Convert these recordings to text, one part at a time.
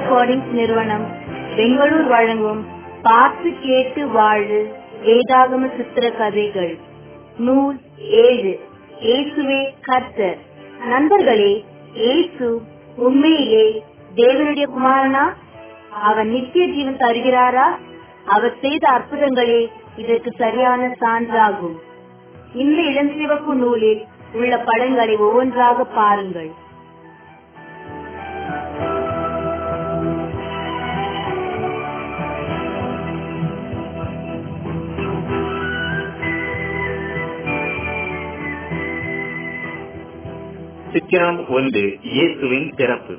Recordings நிறுவனம். பெங்களூர் வழங்கும் பார்த்து கேட்டு வாழு வேதாகம சித்திர கதைகள். நூல் ஏழு. இயேசுவே கர்த்தர். நண்பர்களே இயேசு உண்மையிலே தேவனுடைய குமாரனா? அவர் நித்திய ஜீவன் தருகிறாரா? அவர் செய்த அற்புதங்களே இதற்கு சரியான சான்றாகும். இந்த இளஞ்சிவப்பு நூலில் உள்ள படங்களை ஒவ்வொன்றாக பாருங்கள். சித்திரம் ஒன்று இயேசுவின் பிறப்பு.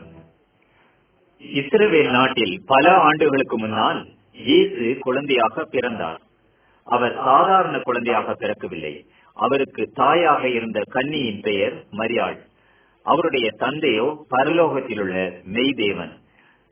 இஸ்ரவேல் நாட்டில் பல ஆண்டுகளுக்கு முன்னால் இயேசு குழந்தையாக பிறந்தார். அவர் சாதாரண குழந்தையாக பிறக்கவில்லை. அவருக்கு தாயாக இருந்த கன்னியின் பெயர் மரியாள். அவருடைய தந்தையோ பரலோகத்தில் உள்ள மெய்தேவன்.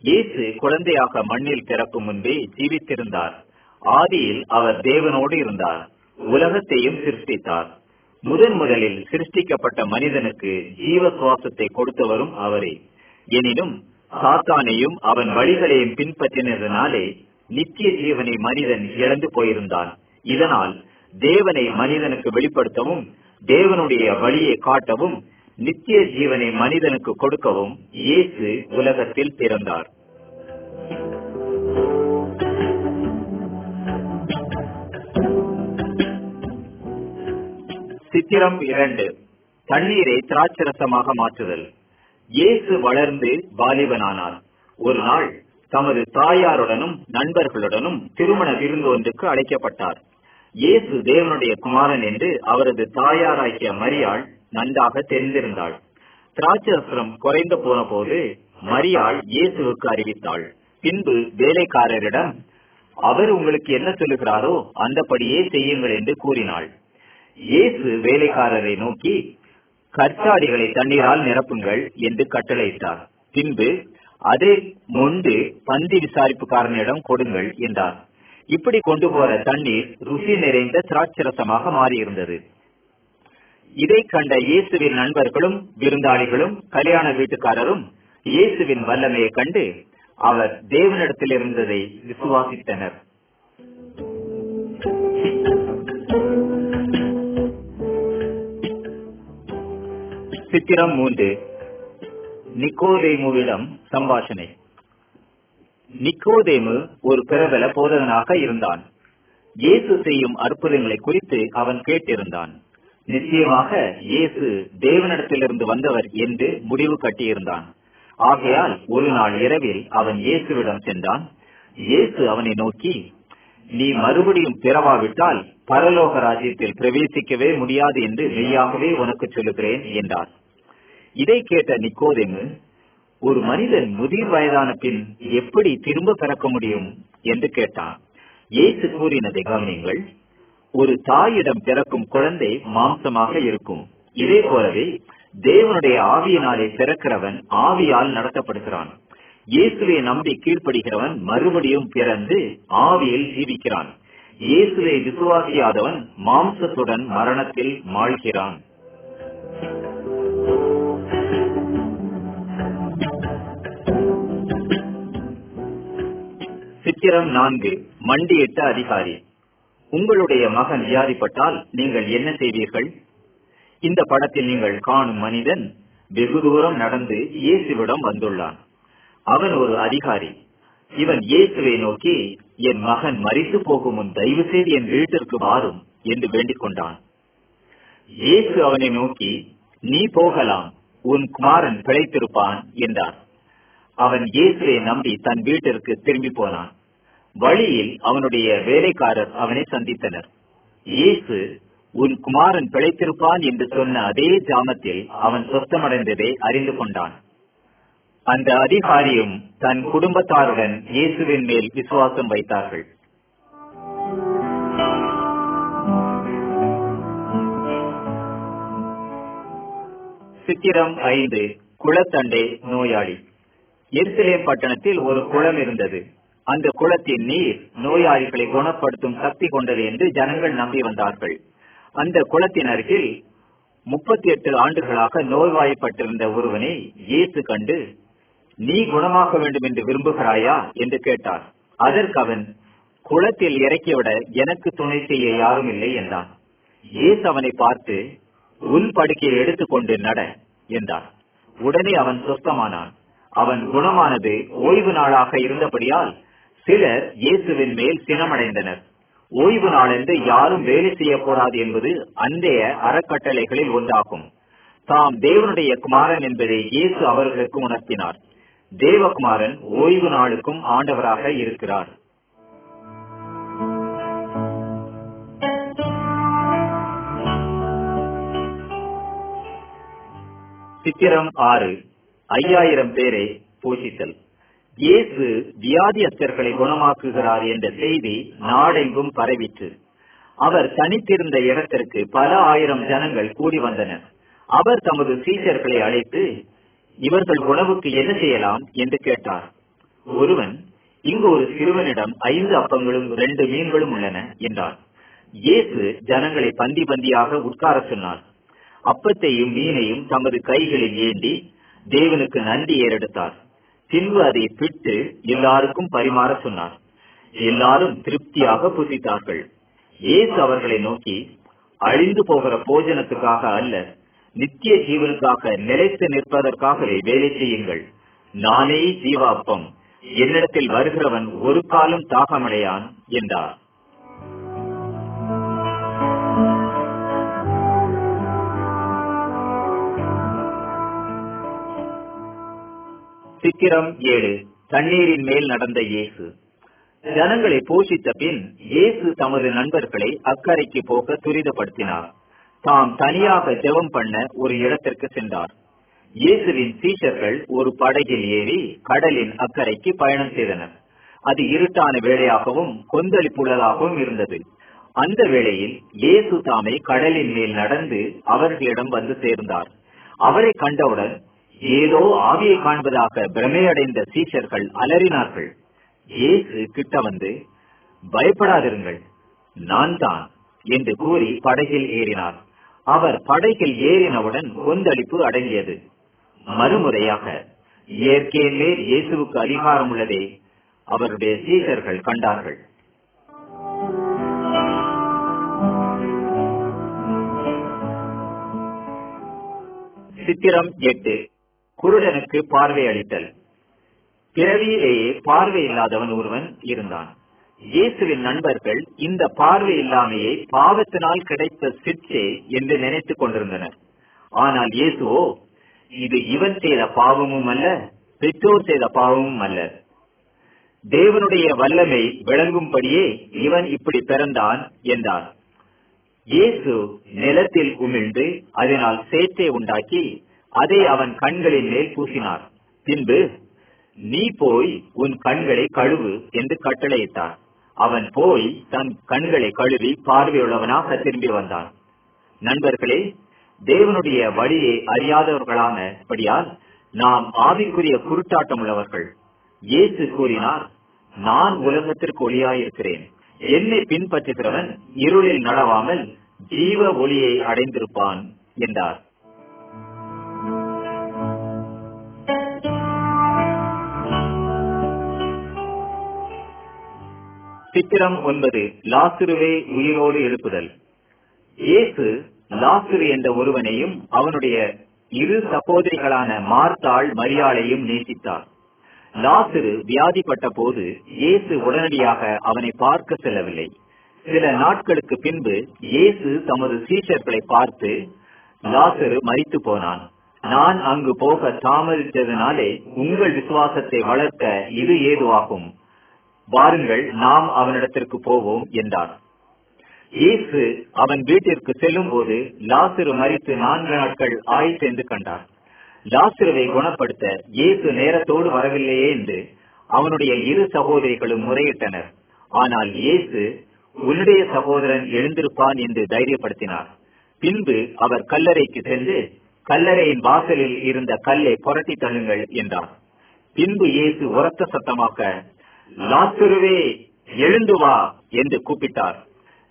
இயேசு குழந்தையாக மண்ணில் பிறக்கும் முன்பே ஜீவித்திருந்தார். ஆதியில் அவர் தேவனோடு இருந்தார். உலகத்தையும் சிருஷ்டித்தார். முதன் முதலில் சிருஷ்டிக்கப்பட்ட மனிதனுக்கு ஜீவ சுவாசத்தை கொடுத்தவரும் அவரே. எனினும் சாத்தானையும் அவன் வழிகளையும் பின்பற்றினதனாலே நித்திய ஜீவனை மனிதன் இழந்து போயிருந்தான். இதனால் தேவனை மனிதனுக்கு வெளிப்படுத்தவும் தேவனுடைய வழியை காட்டவும் நித்திய ஜீவனை மனிதனுக்கு கொடுக்கவும் இயேசு உலகத்தில் பிறந்தார். சித்திரம் இரண்டு. தண்ணீரை திராட்சரசமாக மாற்றுதல். இயேசு வளர்ந்து வாலிபனானார். ஒரு நாள் தமது தாயாருடனும் நண்பர்களுடனும் திருமண விருந்து ஒன்றுக்கு அழைக்கப்பட்டார். இயேசு தேவனுடைய குமாரன் என்று அவரது தாயாராகிய மரியாள் நன்றாக தெரிந்திருந்தாள். திராட்சரசம் குறைந்து போன போது மரியாள் இயேசுவுக்கு அறிவித்தாள். பின்பு வேலைக்காரரிடம் அவர் உங்களுக்கு என்ன சொல்லுகிறாரோ அந்தபடியே செய்யுங்கள் என்று கூறினாள். இயேசு வேலைக்காரரை நோக்கி கற்றாடிகளை தண்ணீரால் நிரப்புங்கள் என்று கட்டளையிட்டார். பின்பு அதே மொண்டு பந்தி விசாரிப்புக்காரனிடம் கொடுங்கள் என்றார். இப்படி கொண்டு போற தண்ணீர் ருசி நிறைந்த திராட்சரசமாக மாறியிருந்தது. இதை கண்ட இயேசுவின் நண்பர்களும் விருந்தாளிகளும் கல்யாண வீட்டுக்காரரும் இயேசுவின் வல்லமையை கண்டு அவர் தேவனிடத்தில் இருந்ததை விசுவாசித்தனர். சித்திரம் மூன்று. நிக்கோதேமுவிடம் சம்பாஷணை. நிக்கோதேமு ஒரு பிரபல போதகனாக இருந்தான். இயேசு செய்யும் அற்புதங்களை குறித்து அவன் கேட்டிருந்தான். நிச்சயமாக இயேசு தேவனிடத்திலிருந்து வந்தவர் என்று முடிவு கட்டியிருந்தான். ஆகையால் ஒரு நாள் இரவில் அவன் இயேசுவிடம் சென்றான். இயேசு அவனை நோக்கி நீ மறுபடியும் பிறவாவிட்டால் பரலோக ராஜ்யத்தில் பிரவேசிக்கவே முடியாது என்று மெய்யாகவே உனக்கு சொல்லுகிறேன் என்றார். இதை கேட்ட நிக்கோதேமு ஒரு மனிதன் முதிர் வயதான பின் எப்படி திரும்ப பிறக்க முடியும்? என்று கேட்டான். இயேசு கூறினதை கவனிங்கள் ஒரு தாயிடம் பிறக்கும் குழந்தை மாம்சமாக இருக்கும். இதே போலவே தேவனுடைய ஆவியினாலே பிறக்கிறவன் ஆவியால் நடத்தப்படுகிறான். இயேசுவை நம்பி கீழ்ப்படுகிறவன் மறுபடியும் பிறந்து ஆவியில் ஜீவிக்கிறான். இயேசுவை விசுவாசியாதவன் மாம்சத்துடன் மரணத்தில் மாழ்கிறான். சித்திரம் நான்கு மண்டியிட்ட அதிகாரி. உங்களுடைய மகன் வியாதிப்பட்டால் நீங்கள் என்ன செய்வீர்கள்? இந்த படத்தில் நீங்கள் காணும் மனிதன் வெகு தூரம் நடந்து இயேசுவிடம் வந்துள்ளான். அவன் ஒரு அதிகாரி. இவன் இயேசுவை நோக்கி என் மகன் மறித்து போகும் முன் தயவு செய்து என் வீட்டிற்கு வாரும் என்று வேண்டிக் கொண்டான். இயேசு அவனை நோக்கி நீ போகலாம் உன் குமாரன் பிழைத்திருப்பான் என்றார். அவன் இயேசுவை நம்பி தன் வீட்டிற்கு திரும்பி போனான். வழியில் அவனுடைய வேலைக்காரர் அவனை சந்தித்தனர். இயேசு உன் குமாரன் பிழைத்திருப்பான் என்று சொன்ன அதே ஜாமத்தில் அவன் சொத்தமடைந்ததை அறிந்து கொண்டான். அந்த அதிகாரியும் தன் குடும்பத்தாருடன் இயேசுவின் மேல் விசுவாசம் வைத்தார்கள். சித்திரம் ஐந்து குளத்தண்டை நோயாளி. எருசலேம் பட்டணத்தில் ஒரு குளம் இருந்தது. அந்த குளத்தின் நீர் நோயாளிகளை குணப்படுத்தும் சக்தி கொண்டது என்று ஜனங்கள் நம்பி வந்தார்கள். அந்த குளத்தின் அருகில் முப்பத்தி எட்டு ஆண்டுகளாக நோய்வாய்ப்பட்டிருந்த ஒருவனை இயேசு கண்டு நீ குணமாக்க வேண்டும் என்று விரும்புகிறாயா? என்று கேட்டார். அதற்கு அவன் குளத்தில் இறக்கிவிட எனக்கு துணை செய்ய யாரும் இல்லை என்றான். இயேசு அவனை பார்த்து உன் படுக்கையை எடுத்துக்கொண்டு நட என்றார். உடனே அவன் சொஸ்தமானான் அவன் குணமானது ஓய்வு நாளாக இருந்தபடியால் சிலர் இயேசுவின் மேல் சினமடைந்தனர். ஓய்வு நாளென்று யாரும் வேலை செய்யக்கூடாது என்பது அன்றைய அறக்கட்டளைகளில் ஒன்றாகும். தாம் தேவனுடைய குமாரன் என்பதை இயேசு அவர்களுக்கு உணர்த்தினார். தேவகுமாரன் ஓய்வு நாளுக்கும் ஆண்டவராக இருக்கிறார். சித்திரம் ஆறு ஐயாயிரம் பேரை போஷித்தல். இயேசு வியாதியஸ்தர்களை குணமாக்குகிறார் என்ற செய்தி நாடெங்கும் பரவிற்று. அவர் தனித்திருந்த இடத்திற்கு பல ஆயிரம் ஜனங்கள் கூடி வந்தனர். அவர் தமது சீஷர்களை அழைத்து இவர்கள் உணவுக்கு என்ன செய்யலாம் என்று கேட்டார். ஒருவன் இங்கு ஒரு சிறுவனிடம் ஐந்து அப்பங்களும் ரெண்டு மீன்களும் உள்ளன என்றார் இயேசு ஜனங்களை பந்தி பந்தியாக உட்கார சொன்னார். அப்பத்தையும் மீனையும் தமது கைகளில் ஏந்தி தேவனுக்கு நன்றி ஏறெடுத்தார். பின்பு அதை பிட்டு எல்லாருக்கும் பரிமாற சொன்னார். எல்லாரும் திருப்தியாக புசித்தார்கள். இயேசு அவர்களை நோக்கி அழிந்து போகிற போஜனத்துக்காக அல்ல நித்திய ஜீவனுக்காக நிலைத்து நிற்பதற்காகவே வேலை செய்யுங்கள். நானே ஜீவாப்பம். என்னிடத்தில் வருகிறவன் ஒரு காலம் தாகமடையான் என்றார். சித்திரம் ஏழு. தண்ணீரின் மேல் நடந்த இயேசு. ஜனங்களை போஷித்த பின் இயேசு தமது நண்பர்களை அக்கறைக்கு போக துரிதப்படுத்தினார். தாம் தனியாக ஜெபம் பண்ண ஒரு இடத்திற்கு சென்றார். இயேசுவின் சீஷர்கள் ஒரு படகில் ஏறி கடலின் அக்கறைக்கு பயணம் செய்தனர். அது இருட்டான வேளையாகவும் கொந்தளிப்புள்ளதாகவும் இருந்தது. அந்த வேளையில் இயேசு தாமே கடலின் மேல் நடந்து அவர்களிடம் வந்து சேர்ந்தார். அவரை கண்டவுடன் ஏதோ ஆவியை காண்பதாக பிரமையடைந்த சீஷர்கள் அலறினார்கள். இயேசு கிட்ட வந்து பயப்படாதிருங்கள் நான் தான் என்று கூறி படகில் ஏறினார். அவர் படைகள் ஏறினவுடன் கொந்தளிப்பு அடங்கியது. மறுமுறையாக இயற்கையின் மேல் இயேசுவுக்கு அதிகாரம் உள்ளதை அவருடைய சீடர்கள் கண்டார்கள். சித்திரம் எட்டு. குருடனுக்கு பார்வை அளித்தல். பிறவியிலேயே பார்வை இல்லாதவன் ஒருவன் இருந்தான். இயேசுவின் நண்பர்கள் இந்த பார்வை இல்லாமையை பாவத்தினால் கிடைத்த சிற்சே என்று நினைத்துக் கொண்டிருந்தனர். ஆனால் இயேசுவோ இது இவன் செய்த பாவமும் அல்ல பெற்றோர் செய்த பாவமும் அல்ல. தேவனுடைய வல்லமை விளங்கும்படியே இவன் இப்படி பிறந்தான் என்றார் இயேசு நிலத்தில் உமிழ்ந்து அதனால் சேற்றை உண்டாக்கி அதை அவன் கண்களின் மேல் பூசினார். பின்பு நீ போய் உன் கண்களை கழுவு என்று கட்டளையிட்டார். அவன் போய் தன் கண்களை கழுவி பார்வையுள்ளவனாக திரும்பி வந்தான். நண்பர்களே தேவனுடைய வழியை அறியாதவர்களானபடியால் நாம் ஆவிக்குரிய குருட்டாட்டம் உள்ளவர்கள். இயேசு கூறினார் நான் உலகத்திற்கு ஒளியாயிருக்கிறேன். என்னை பின்பற்றுகிறவன் இருளில் நடவாமல் ஜீவ ஒளியை அடைந்திருப்பான் என்றார். சித்திரம் ஒன்பது லாசுருவை உயிரோடு எழுப்புதல். இயேசு லாசுரு என்ற ஒருவனையும் அவனுடைய இரு சகோதரிகளான மார்த்தாள் மரியாளையும் நேசித்தார். லாசுரு வியாதிப்பட்ட போது இயேசு உடனடியாக அவனை பார்க்க செல்லவில்லை. சில நாட்களுக்கு பின்பு இயேசு தமது சீஷர்களை பார்த்து லாசரு மறித்து போனான். நான் அங்கு போக தாமதித்ததினாலே உங்கள் விசுவாசத்தை வளர்க்க இது ஏதுவாகும்? வாருங்கள் நாம் அவனிடத்திற்கு போவோம் என்றார் இயேசு அவன் வீட்டிற்கு செல்லும் போது லாசிறு மறித்து நான்கு நாட்கள் ஆய் சென்று கண்டார் லாசிருவை குணப்படுத்த இயேசு நேரத்தோடு வரவில்லையே என்று அவனுடைய இரு சகோதரிகளும் முறையிட்டனர். ஆனால் இயேசு உன்னுடைய சகோதரன் எழுந்திருப்பான் என்று தைரியப்படுத்தினார். பின்பு அவர் கல்லறைக்கு சென்று கல்லறையின் வாசலில் இருந்த கல்லை புரட்டி தள்ளுங்கள் என்றார். பின்பு இயேசு உரத்த சத்தமாக லாசுருவே எழுந்து வா என்று கூப்பிட்டார்.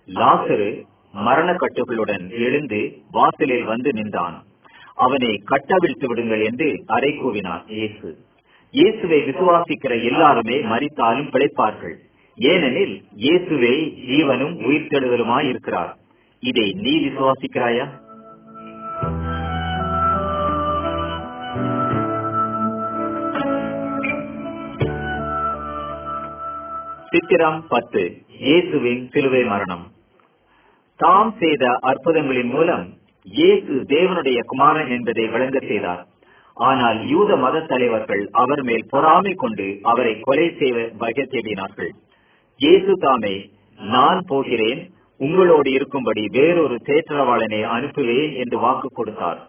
லாசரு மரணக்கட்டுகளுடன் எழுந்து வாசலில் வந்து நின்றான். அவனை கட்டவிழ்த்து விடுங்கள் என்று அறை கூவினார். இயேசு. இயேசுவை விசுவாசிக்கிற எல்லாருமே மரித்தாலும் பிழைப்பார்கள். ஏனெனில் இயேசுவே ஜீவனும் உயிர்த்தெழுதலுமாய் இருக்கிறார் இதை நீ விசுவாசிக்கிறாயா? சித்திரம் பத்து. இயேசுவின் சிலுவை மரணம். தாம் செய்த அற்புதங்களின் மூலம் இயேசு தேவனுடைய குமாரன் என்பதை விளங்க செய்தார். ஆனால் யூத மத தலைவர்கள் அவர் மேல் பொறாமை கொண்டு அவரை கொலை செய்ய வகை தேடினார்கள். இயேசு தாமே நான் போகிறேன் உங்களோடு இருக்கும்படி வேறொரு தேற்றவாளனை அனுப்புவேன் என்று வாக்கு கொடுத்தார்.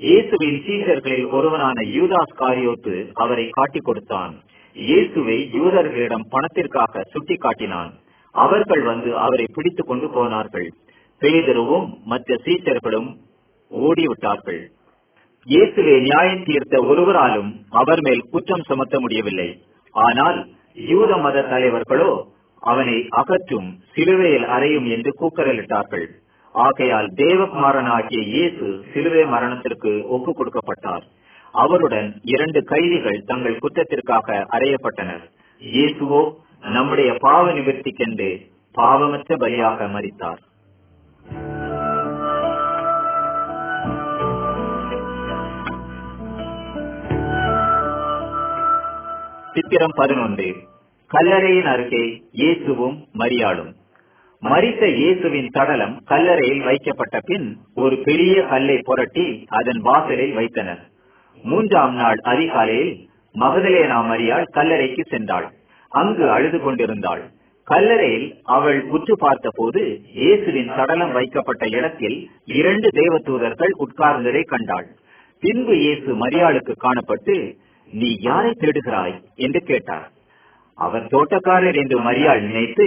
இயேசுவின் சீசர்களில் ஒருவனான யூதாஸ் காரியோத்து அவரை காட்டிக் கொடுத்தான். இயேசுவை யூதர்களிடம் பணத்திற்காக சுட்டி காட்டினான் அவர்கள் வந்து அவரை பிடித்துக் கொண்டு போனார்கள். பேதருவும் மற்ற சீச்சர்களும் ஓடிவிட்டார்கள். இயேசுவை நியாயம் தீர்த்த ஒருவராலும் அவர் மேல் குற்றம் சுமத்த முடியவில்லை. ஆனால் யூத மத தலைவர்களோ அவனை அகற்றும் சிலுவையில் அறையும் என்று கூக்கரலிட்டார்கள். ஆகையால் தேவகுமாரனாகிய இயேசு சிலுவை மரணத்திற்கு ஒப்பு கொடுக்கப்பட்டார். அவருடன் இரண்டு கைதிகள் தங்கள் குற்றத்திற்காக அறையப்பட்டனர் இயேசுவோ நம்முடைய பாவ நிவர்த்திக்கென்று பாவமற்ற பலியாக மறித்தார் சித்திரம் பதினொன்று. கல்லறையின் அருகே இயேசுவும் மரியாளும். மரித்த இயேசுவின் சடலம் கல்லறையில் வைக்கப்பட்ட பின் ஒரு பெரிய கல்லை புரட்டி அதன் வாசலில் வைத்தனர். மூன்றாம் நாள் அதிகாலையில் மகதலேனா மரியாள் கல்லறைக்கு சென்றாள். அங்கு அழுது கொண்டிருந்தாள். கல்லறையில் அவள் உற்று பார்த்த போது இயேசுவின் சடலம் வைக்கப்பட்ட இடத்தில் இரண்டு தேவதூதர்கள் உட்கார்ந்ததை கண்டாள். பின்பு இயேசு மரியாளுக்கு காணப்பட்டு நீ யாரை தேடுகிறாய்? என்று கேட்டார். அவர் தோட்டக்காரர் என்று மரியாள் நினைத்து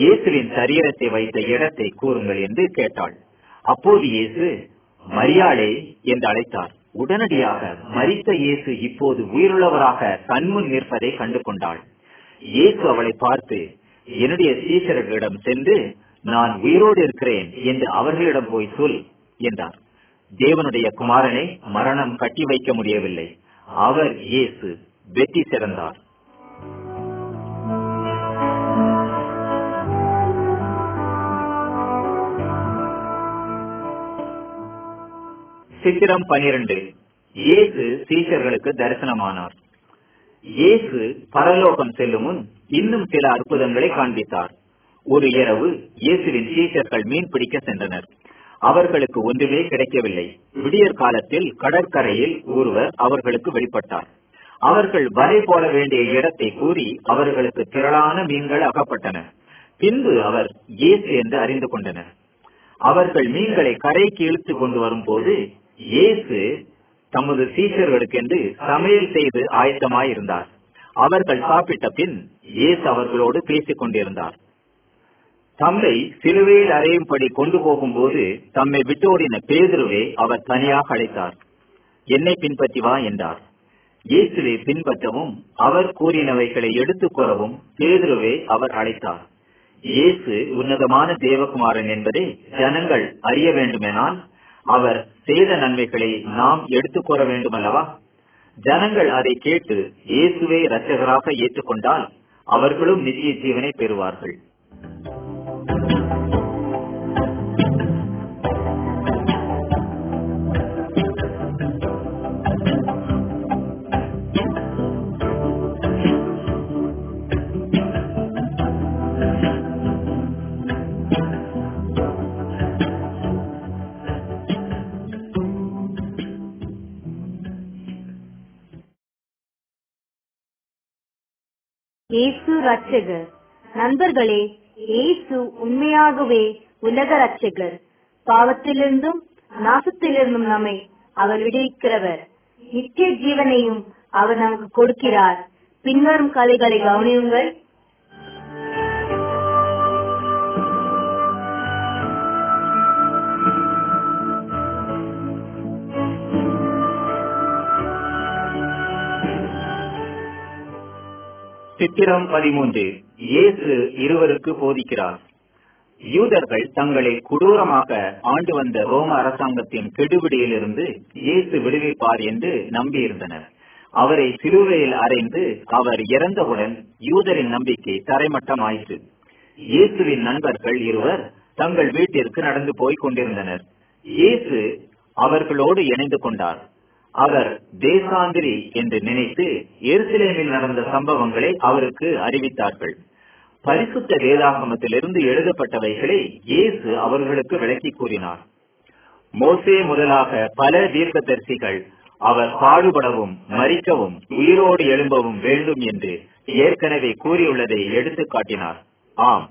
இயேசுவின் சரீரத்தை வைத்த இடத்தை கூறுங்கள் என்று கேட்டாள். அப்போது இயேசு மரியாளே என்று அழைத்தார். உடனடியாக மரித்த இயேசு இப்போது உயிருள்ளவராக கண்முன் நிற்பதை கண்டு கொண்டாள் இயேசு அவளை பார்த்து என்னுடைய சீசர்களிடம் சென்று நான் உயிரோடு இருக்கிறேன் என்று அவர்களிடம் போய் சொல் என்றார். தேவனுடைய குமாரனை மரணம் கட்டி வைக்க முடியவில்லை. அவர் இயேசு வெற்றி சிறந்தார் சித்திரம் பனிரெண்டு. இயேசு சீஷர்களுக்கு தரிசனமானார். இயேசு பரலோகம் செல்லும் முன் இன்னும் சில அற்புதங்களை காண்பித்தார். ஒரு இரவு இயேசுவின் சீஷர்கள் மீன் பிடிக்க சென்றனர். அவர்களுக்கு ஒன்றுமே கிடைக்கவில்லை. விடியற் காலத்தில் கடற்கரையில் ஒருவர் அவர்களுக்கு வெளிப்பட்டார் அவர்கள் வலை போட வேண்டிய இடத்தை கூறி அவர்களுக்கு திரளான மீன்கள் அகப்பட்டன. பின்பு அவர் இயேசு என்று அறிந்து கொண்டனர். அவர்கள் மீன்களை கரைக்கு இழுத்து கொண்டு வரும்போது இயேசு தமது சீஷர்களுக்கென்று சமையல் செய்து ஆயத்தமாயிருந்தார். அவர்கள் சாப்பிட்ட பின் இயேசு அவர்களோடு பேசிக் கொண்டிருந்தார் தம்மை சிலுவையில் அறையும்படி கொண்டு போகும்போது தம்மை விட்டோடின பேதுருவே அவர் தனியாக அழைத்தார். என்னை பின்பற்றி வா என்றார். இயேசுவை பின்பற்றவும் அவர் கூறினவைகளை எடுத்துக் கொள்ளவும் பேதுருவே அவர் அழைத்தார். இயேசு உன்னதமான தேவகுமாரன் என்பதை ஜனங்கள் அறிய வேண்டுமெனால் அவர் செய்த நன்மைகளை நாம் எடுத்துக்கூற வேண்டுமல்லவா? ஜனங்கள் அதை கேட்டு இயேசுவை ரச்சகராக ஏற்றுக்கொண்டால் அவர்களும் நித்திய ஜீவனை பெறுவார்கள். இயேசு ரட்சகர் நண்பர்களே இயேசு உண்மையாகவே உலக ரட்சகர் பாவத்திலிருந்தும் நாசத்திலிருந்தும் நம்மை அவர் விடுவிக்கிறவர். நித்திய ஜீவனையும் அவர் நமக்கு கொடுக்கிறார். பின்வரும் கதைகளை கவனியுங்கள். சித்திரம் பதிமூன்று. இயேசு இருவருக்கு போதிக்கிறார். யூதர்கள் தங்களை கொடூரமாக ஆண்டு வந்த ரோம அரசாங்கத்தின் கெடுபிடியிலிருந்து இயேசு விடுவிப்பார் என்று நம்பியிருந்தனர். அவரை சிலுவையில் அறைந்து அவர் இறந்தவுடன் யூதரின் நம்பிக்கை தரைமட்டமாயிற்று. இயேசுவின் நண்பர்கள் இருவர் தங்கள் வீட்டிற்கு நடந்து போய் கொண்டிருந்தனர். இயேசு அவர்களோடு இணைந்து கொண்டார். அவர் தேசாந்திரி என்று நினைத்து எருசலேமில் நடந்த சம்பவங்களை அவருக்கு அறிவித்தார்கள். பரிசுத்த வேதாகமத்திலிருந்து எழுதப்பட்டவைகளை இயேசு அவர்களுக்கு விளக்கி கூறினார். மோசே முதலாக பல தீர்க்கதரிசிகள் அவர் பாடுபடவும் மறிக்கவும் உயிரோடு எழும்பவும் வேண்டும் என்று ஏற்கனவே கூறியுள்ளதை எடுத்து காட்டினார். ஆம்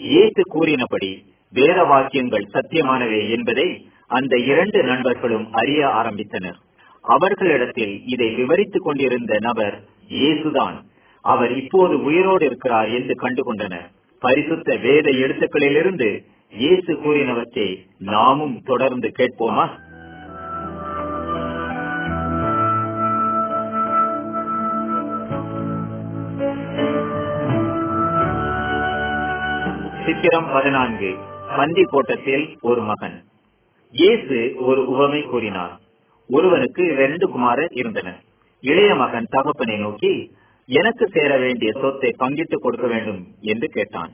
இயேசு கூறினபடி வேத வாக்கியங்கள் சத்தியமானவை என்பதை அந்த இரண்டு நண்பர்களும் அறிய ஆரம்பித்தனர். அவர்களிடத்தில் இதை விவரித்துக் கொண்டிருந்த நபர் இயேசுதான். அவர் இப்போது உயிரோடு இருக்கிறார் என்று கண்டுகொண்டனர். பரிசுத்த வேத எழுத்துக்களிலிருந்து இயேசு கூறினவற்றை நாமும் தொடர்ந்து கேட்போமா? சித்திரம் பதினான்கு. பந்தி கோட்டத்தில் ஒரு மகன். இயேசு ஒரு உவமை கூறினார். ஒருவனுக்கு இரண்டு குமாரர் இருந்தனர். இளைய மகன் தகப்பனை நோக்கி எனக்கு சேர வேண்டிய சொத்தை பங்கிட்டுக் கொடுக்க வேண்டும் என்று கேட்டான்.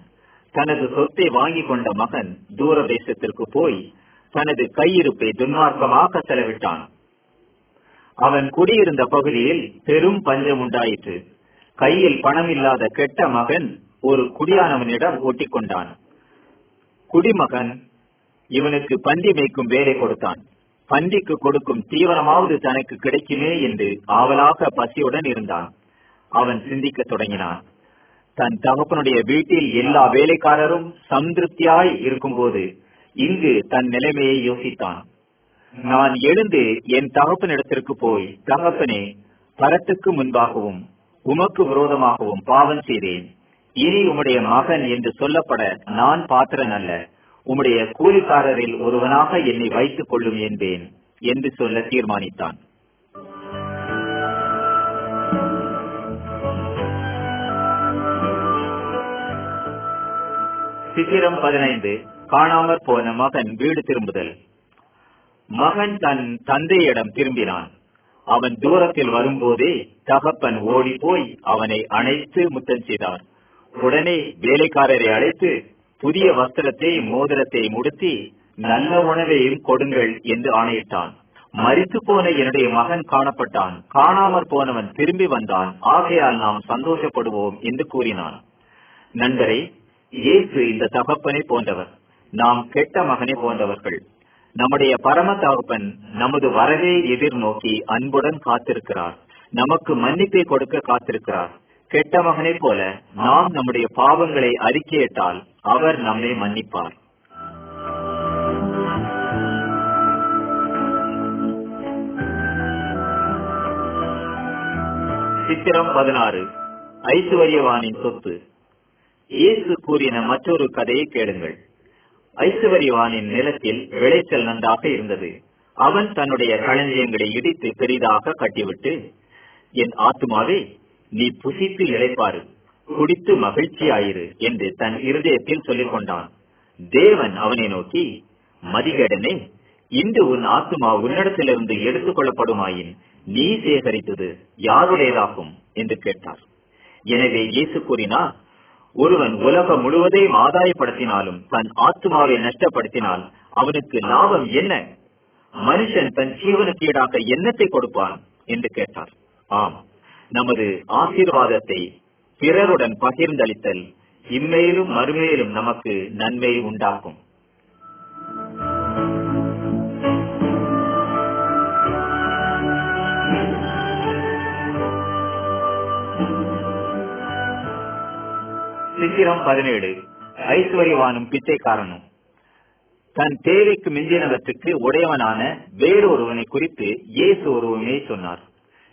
தனது சொத்தை வாங்கி கொண்ட மகன் தூர தேசத்திற்கு போய் தனது கையிருப்பை துன்மார்க்கமாக செலவிட்டான். அவன் குடியிருந்த பகுதியில் பெரும் பஞ்சம் உண்டாயிற்று. கையில் பணம் இல்லாத கெட்ட மகன் ஒரு குடியானவனிடம் ஒட்டிக்கொண்டான் குடிமகன் இவனுக்கு பந்தி மேய்க்கும் வேலை கொடுத்தான். பந்திக்கு கொடுக்கும் தீவனமாவது தனக்கு கிடைக்குமே என்று ஆவலாக பசியுடன் இருந்தான். அவன் சிந்திக்க தொடங்கினான். தன் தகப்பனுடைய வீட்டில் எல்லா வேலைக்காரரும் சந்திருப்தியாய் இருக்கும்போது இங்கு தன் நிலைமையை யோசித்தான். நான் எழுந்து என் தகப்பனிடத்திற்கு போய் தகப்பனே பரத்துக்கு முன்பாகவும் உமக்கு விரோதமாகவும் பாவம் செய்தேன். இனி உம்முடைய மகன் என்று சொல்லப்பட நான் பாத்திரன் அல்ல உம்முடைய கூலிக்காரரில் ஒருவனாக என்னை வைத்துக் கொள்ளும் என்பேன் என்று சொல்ல தீர்மானித்தான். சித்திரம் பதினைந்து காணாமற் போன மகன் வீடு திரும்புதல். மகன் தன் தந்தையிடம் திரும்பினான். அவன் தூரத்தில் வரும்போதே தகப்பன் ஓடி போய் அவனை அணைத்து முத்தம் செய்தார். உடனே வேலைக்காரரை அழைத்து புதிய வஸ்திரத்தை மோதிரத்தை முடுத்தி நல்ல உணவையும் கொடுங்கள் என்று ஆணையிட்டான். மறித்து போன என்னுடைய மகன் காணப்பட்டான். காணாமற் போனவன் திரும்பி வந்தான். ஆகையால் நாம் சந்தோஷப்படுவோம் என்று கூறினான். நண்பரே இயேசு இந்த தகப்பனை போன்றவர் நாம் கெட்ட மகனை போன்றவர்கள். நம்முடைய பரம தகப்பன் நமது வரவே எதிர்நோக்கி அன்புடன் காத்திருக்கிறார். நமக்கு மன்னிப்பை கொடுக்க காத்திருக்கிறார். கெட்ட மகனைப் போல நாம் நம்முடைய பாவங்களை அறிக்கையிட்டால் அவர் நம்மை மன்னிப்பார். சித்திரம் பதினாறு. ஐசுவரியவானின் சொத்து. இயேசு கூறின மற்றொரு கதையை கேளுங்கள். ஐசுவரியவானின் நிலத்தில் விளைச்சல் நன்றாக இருந்தது. அவன் தன்னுடைய களஞ்சியங்களை இடித்து பெரிதாக கட்டிவிட்டு என் ஆத்துமாவே நீ புசித்து இழைப்பாரு குடித்து மகிழ்ச்சியாயிரு என்று தன் இருதயத்தில் சொல்லிக் கொண்டான். தேவன் அவனை நோக்கி மதிகேடனே இன்று உன் ஆத்துமா உன்னிடத்திலிருந்து எடுத்துக் கொள்ளப்படுமாயின் நீ சேகரித்தது யாருடையதாகும்? என்று கேட்டார். எனவே இயேசு கூறினார் ஒருவன் உலகம் முழுவதையும் ஆதாயப்படுத்தினாலும் தன் ஆத்மாவை நஷ்டப்படுத்தினால் அவனுக்கு லாபம் என்ன? மனுஷன் தன் ஜீவனுக்கு ஈடாக எண்ணத்தை கொடுப்பான்? என்று கேட்டார். ஆம் நமது ஆசீர்வாதத்தை பிறருடன் பகிர்ந்தளித்தல் இம்மேலும் மறுமையிலும் நமக்கு நன்மை உண்டாகும். சித்திரம் பதினேழு. ஐஸ்வர்யவானும் பிச்சைக்காரனும். தன் தேவைக்கு மிஞ்சினவற்றுக்கு உடையவனான வேறொருவனை குறித்து இயேசு ஒருவனே சொன்னார்.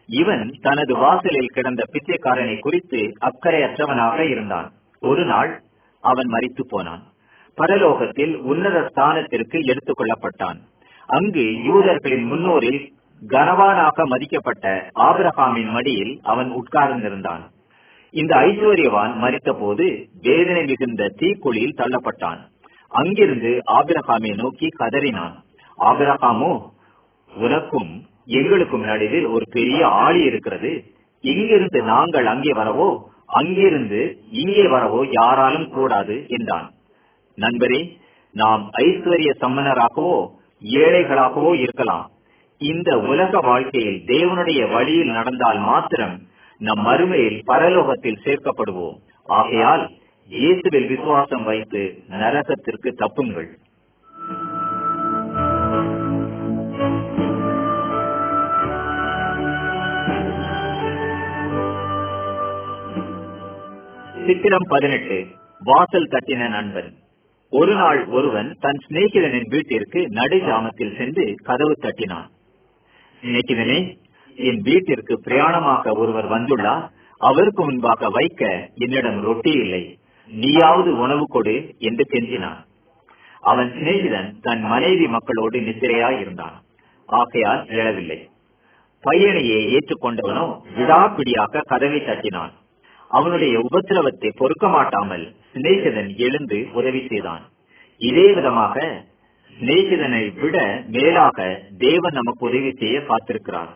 இவன் தனது வாசலில் கிடந்த பிச்சைக்காரனை குறித்து அக்கறையற்றவனாக இருந்தான். ஒரு நாள் அவன் மறித்து போனான். பரலோகத்தில் உன்னத ஸ்தானத்திற்கு எடுத்துக் கொள்ளப்பட்டான். அங்கு யூதர்களின் முன்னோரில் கனவானாக மதிக்கப்பட்ட ஆபிரஹாமின் மடியில் அவன் உட்கார்ந்திருந்தான். இந்த ஐஸ்வர்யவான் மறித்தபோது வேதனை மிகுந்த தீக்குழியில் தள்ளப்பட்டான். அங்கிருந்து ஆபிரஹாமை நோக்கி கதறினான். ஆபிரஹாமோ உனக்கும் எங்களுக்கும் நடுவில் ஒரு பெரிய ஆளி இருக்கிறது. இங்கிருந்து நாங்கள் அங்கே வரவோ அங்கிருந்து இங்கே வரவோ யாராலும் கூடாது என்றான். நண்பரே நாம் ஐஸ்வர்ய சம்மனராகவோ ஏழைகளாகவோ இருக்கலாம். இந்த உலக வாழ்க்கையில் தேவனுடைய வழியில் நடந்தால் மாத்திரம் நம் மறுமையில் பரலோகத்தில் சேர்க்கப்படுவோம். ஆகையால் இயேசுவில் விசுவாசம் வைத்து நரகத்திற்கு தப்புங்கள். சித்திரம் பதினெட்டு வாசல் தட்டின நண்பன். ஒரு நாள் ஒருவன் தன் சிநேகிதனின் வீட்டிற்கு நடுஜாமத்தில் சென்று கதவு தட்டினான். சிநேகிதனே என் வீட்டிற்கு பிரயாணமாக ஒருவர் வந்துள்ளார் அவருக்கு முன்பாக வைக்க என்னிடம் ரொட்டி இல்லை. நீயாவது உணவு கொடு என்று கெஞ்சினான். அவன் சிநேகிதன் தன் மனைவி மக்களோடு நிதிரையாய் இருந்தான். ஆகையால் எழவில்லை. பையனையே ஏற்றுக்கொண்டவனோ விடாப்பிடியாக கதவை தட்டினான். அவனுடைய உபத்திரவத்தை பொறுக்க மாட்டாமல் சிநேகிதன் எழுந்து உதவி செய்தான். இதே விதமாக சிநேகிதனை விட மேலாக தேவன் நமக்கு உதவி செய்ய காத்திருக்கிறார்.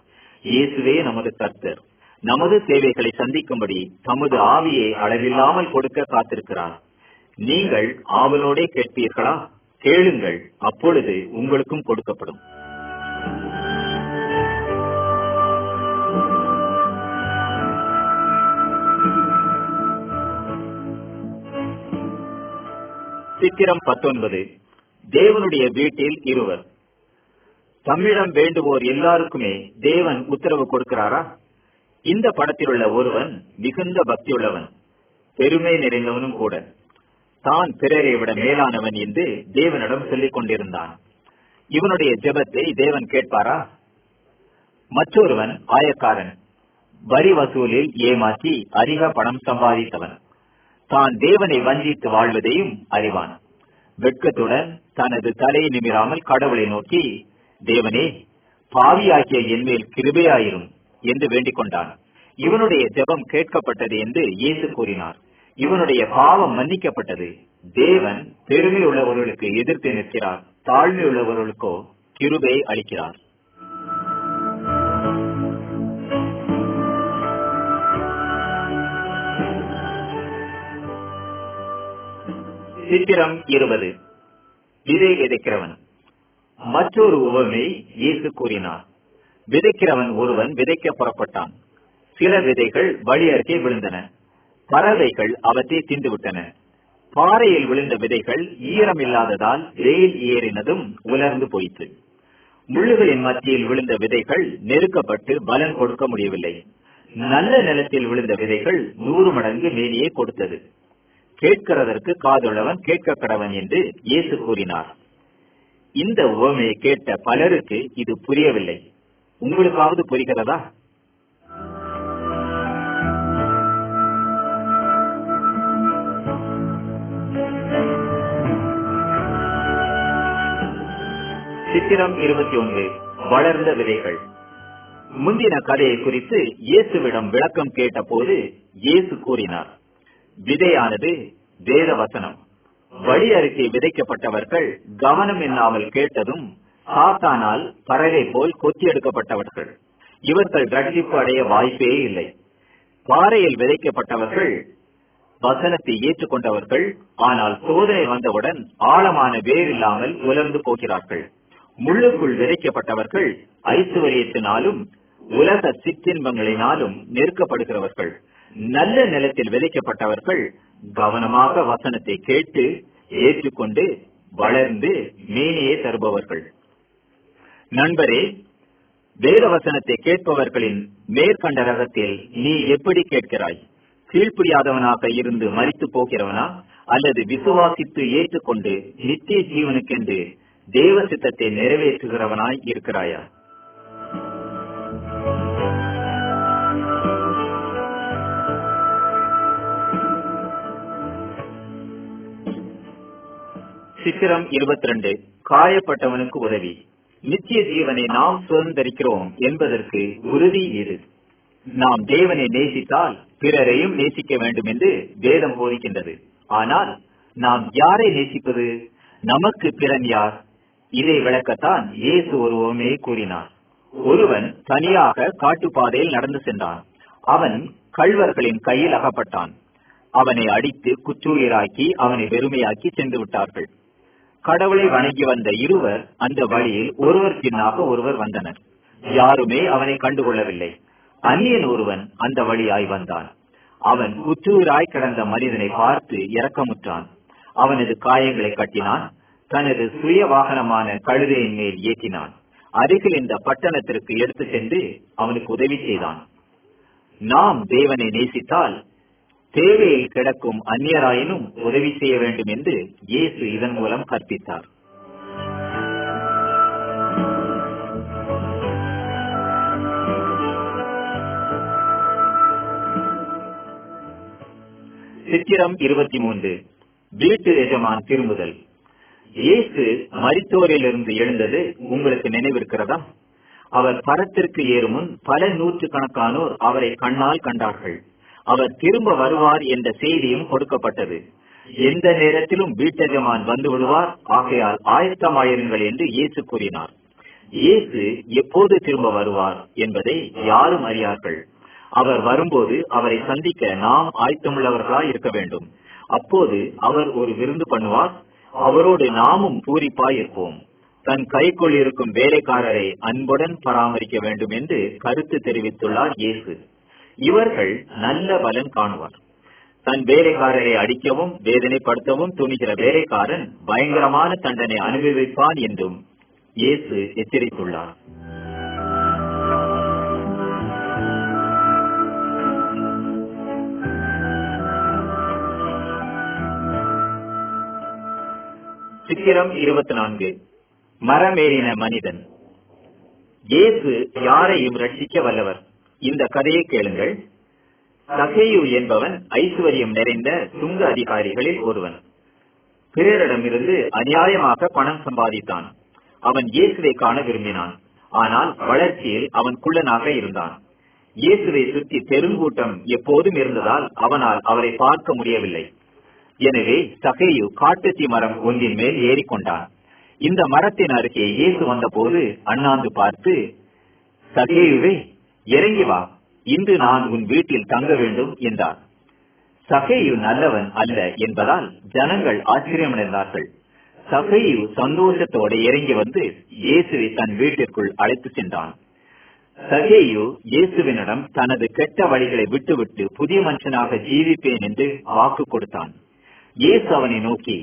இயேசுவே நமது கர்த்தர். நமது தேவைகளை சந்திக்கும்படி தமது ஆவியை அளவில்லாமல் கொடுக்க காத்திருக்கிறார். நீங்கள் ஆவலோடே கேட்பீர்களா? கேளுங்கள் அப்பொழுது உங்களுக்கும் கொடுக்கப்படும். சித்திரம் பத்தொன்பது. தேவனுடைய வீட்டில் இருவர். தம்மிடம் வேண்டுவோர் எல்லாருக்குமே தேவன் உத்தரவு கொடுக்கிறாரா? இந்த படத்தில் உள்ள ஒருவன் மிகுந்த பக்தியுள்ளவன் பெருமை நிறைந்தவனும் கூட. தான் பிறரை விட மேலானவன் என்று தேவனிடம் சொல்லிக் கொண்டிருந்தான். இவனுடைய ஜெபத்தை தேவன் கேட்பாரா? மற்றொருவன் ஆயக்காரன் வரி வசூலில் ஏமாற்றி அதிக பணம் சம்பாதித்தவன். தான் தேவனை வஞ்சித்து வாழ்வதையும் அறிவான். வெட்கத்துடன் தனது தலையை நிமிராமல் கடவுளை நோக்கி தேவனே பாவியாகிய என்மேல் கிருபையாயிரும் என்று வேண்டிக் கொண்டான். இவனுடைய ஜெபம் கேட்கப்பட்டது என்று இயேசு கூறினார். இவனுடைய பாவம் மன்னிக்கப்பட்டது. தேவன் பெருமை உள்ளவர்களுக்கு எதிர்த்து நிற்கிறார் தாழ்மை உள்ளவர்களுக்கோ கிருபை அளிக்கிறார். சித்திரம் இருபது. விதை விதைக்கிறவன். மற்றொரு உவமை இயேசு கூறினார். விதைக்கிறவன் ஒருவன் விதைக்க புறப்பட்டான். சில விதைகள் வழி அருகே விழுந்தன. பறவைகள் அவற்றை தின்றுவிட்டன. பாறையில் விழுந்த விதைகள் ஈரம் இல்லாததால் வெயில் ஏறினதும் உலர்ந்து போயிற்று. முள்ளுகளின் மத்தியில் விழுந்த விதைகள் நெருக்கப்பட்டு பலன் கொடுக்க முடியவில்லை. நல்ல நிலத்தில் விழுந்த விதைகள் நூறு மடங்கு மேனியே கொடுத்தது. கேட்கிறதற்கு காதுள்ளவன் கேட்க கடவன் என்று இயேசு கூறினார். இந்த உவமையை கேட்ட பலருக்கு இது புரியவில்லை. உங்களுக்காவது புரிகிறதா? சித்திரம் இருபத்தி ஒன்று வளர்ந்த விதைகள். முந்தின கதையை குறித்து இயேசுவிடம் விளக்கம் கேட்டபோது இயேசு கூறினார். விதையானது வேத வசனம் வழி அருகே விதைக்கப்பட்டவர்கள் கவனம் இல்லாமல் கேட்டதும் சாத்தானால் பறவை போல் கொத்தி எடுக்கப்பட்டவர்கள். இவர்கள் ரட்சிப்பு அடைய வாய்ப்பே இல்லை. பாறையில் விதைக்கப்பட்டவர்கள் வசனத்தை ஏற்றுக்கொண்டவர்கள் ஆனால் சோதனை வந்தவுடன் ஆழமான வேர் இல்லாமல் உலர்ந்து போகிறார்கள். முள்ளுக்குள் விதைக்கப்பட்டவர்கள் ஐசுவரியத்தினாலும் உலக சிற்றின்பங்களினாலும் நெருக்கப்படுகிறவர்கள். நல்ல நிலத்தில் விதைக்கப்பட்டவர்கள் கவனமாக வசனத்தை கேட்டு ஏற்றுக்கொண்டு வளர்ந்து மேனியே தருபவர்கள். நண்பரே வேத வசனத்தை கேட்பவர்களின் மேற்கண்ட ரகத்தில் நீ எப்படி கேட்கிறாய்? கீழ்ப்படியாதவனாக இருந்து மறித்து போகிறவனா? அல்லது விசுவாசித்து ஏற்றுக்கொண்டு நித்திய ஜீவனுக்கென்று தேவ சித்தத்தை நிறைவேற்றுகிறவனாய் இருக்கிறாயா? சித்திரம் இருபத்தி ரெண்டு காயப்பட்டவனுக்கு உதவி. நித்திய ஜீவனை நாம் சுதந்திரிக்கிறோம் என்பதற்கு உறுதி இது. நாம் தேவனை நேசித்தால் பிறரையும் நேசிக்க வேண்டும் என்று வேதம் போதிக்கின்றது. ஆனால் நாம் யாரை நேசிப்பது? நமக்கு பிறன் யார்? இதை விளக்கத்தான் இயேசு ஒருவமே கூறினார். ஒருவன் தனியாக காட்டுப்பாதையில் நடந்து சென்றான். அவன் கல்வர்களின் கையில் அகப்பட்டான். அவனை அடித்து குற்றுயிராக்கி அவனை வெறுமையாக்கி சென்று விட்டார்கள். கடவுளை வணங்கி வந்த இருவர் அந்த வழியில் ஒருவர் பின்னாக ஒருவர் வந்தனர். யாருமே அவனை கண்டுகொள்ளவில்லை. அந்நியன் ஒருவன் அந்த வழியாய் வந்தான். அவன் உச்சூராய் கிடந்த மனிதனை பார்த்து இறக்கமுற்றான் அவனது காயங்களை கட்டினான். தனது சுய வாகனமான கழுதையின் மேல் ஏற்றினான் அருகில் இந்த பட்டணத்திற்கு எடுத்து சென்று அவனுக்கு உதவி செய்தான். நாம் தேவனை நேசித்தால் தேவையில் கிடக்கும் அந்நியராயினும் உதவி செய்ய வேண்டும் என்று இயேசு இதன் மூலம் கற்பித்தார். சித்திரம் இருபத்தி மூன்று. வீட்டு எஜமான் திரும்புதல். இயேசு மருத்துவரிலிருந்து எழுந்தது உங்களுக்கு நினைவிருக்கிறதா? அவர் பரத்திற்கு ஏறும் முன் பல நூற்று கணக்கானோர் அவரை கண்ணால் கண்டார்கள். அவர் திரும்ப வருவார் என்ற செய்தியும் கொடுக்கப்பட்டது. எந்த நேரத்திலும் வீட்டஜமான் வந்து விடுவார். ஆகையால் ஆயத்தமாயிருங்கள் என்று இயேசு கூறினார். இயேசு எப்போது திரும்ப வருவார் என்பதை யாரும் அறியார்கள். அவர் வரும்போது அவரை சந்திக்க நாம் ஆயத்தமுள்ளவர்களாய் இருக்க வேண்டும். அப்போது அவர் ஒரு விருந்து பண்ணுவார். அவரோடு நாமும் பூரிப்பாய் இருப்போம். தன் கைக்குள் இருக்கும் வேலைக்காரரை அன்புடன் பராமரிக்க வேண்டும் என்று கருத்து தெரிவித்துள்ளார் இயேசு. இவர்கள் நல்ல பலன் காணுவார். தன் வேலைக்காரரை அடிக்கவும் வேதனைப்படுத்தவும் துணிகிற வேலைக்காரன் பயங்கரமான தண்டனை அனுபவிப்பான் என்றும் இயேசு எச்சரித்துள்ளார். சித்திரம் இருபத்தி நான்கு மரமேறின மனிதன். இயேசு யாரையும் ரட்சிக்க வல்லவர். இந்த கதையை கேளுங்கள். சகேயு என்பவன் ஐஸ்வர்யம் நிறைந்த சுங்க அதிகாரிகளில் ஒருவன். பிறரிடமிருந்து அநியாயமாக பணம் சம்பாதித்தான். அவன் இயேசுவை காண விரும்பினான். ஆனால் வளர்ச்சியில் அவன் குள்ளனாக இருந்தான். இயேசுவை சுற்றி பெருங்கூட்டம் எப்போதும் இருந்ததால் அவனால் அவரை பார்க்க முடியவில்லை. எனவே சகையு காட்டுத்தி மரம் ஒன்றின் மேல் ஏறிக்கொண்டான். இந்த மரத்தின் அருகே இயேசு வந்தபோது அண்ணாந்து பார்த்து சகேயுவே இறங்கி வா இன்று நான் உன் வீட்டில் தங்க வேண்டும் என்றான். சகேயு நல்லவன் அல்ல என்பதால் ஜனங்கள் ஆச்சரியமடைந்தார்கள். சகேயு சந்தோஷத்தோடு இறங்கி வந்து இயேசுவை தன் வீட்டிற்குள் அழைத்து சென்றான். சகேயு இயேசுவினிடம் தனது கெட்ட வழிகளை விட்டுவிட்டு புதிய மனுஷனாக ஜீவிப்பேன் என்று வாக்கு கொடுத்தான். இயேசு அவனை நோக்கி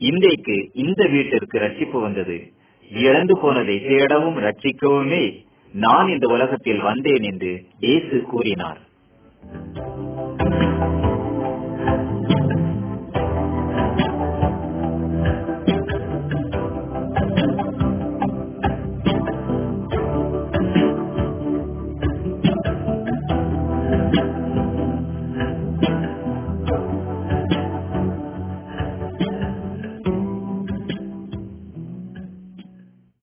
இன்றைக்கு இந்த வீட்டிற்கு ரட்சிப்பு வந்தது. இழந்து போனதை தேடவும் ரட்சிக்கவுமே நான் இந்த உலகத்தில் வந்தேன் என்று இயேசு கூறினார்.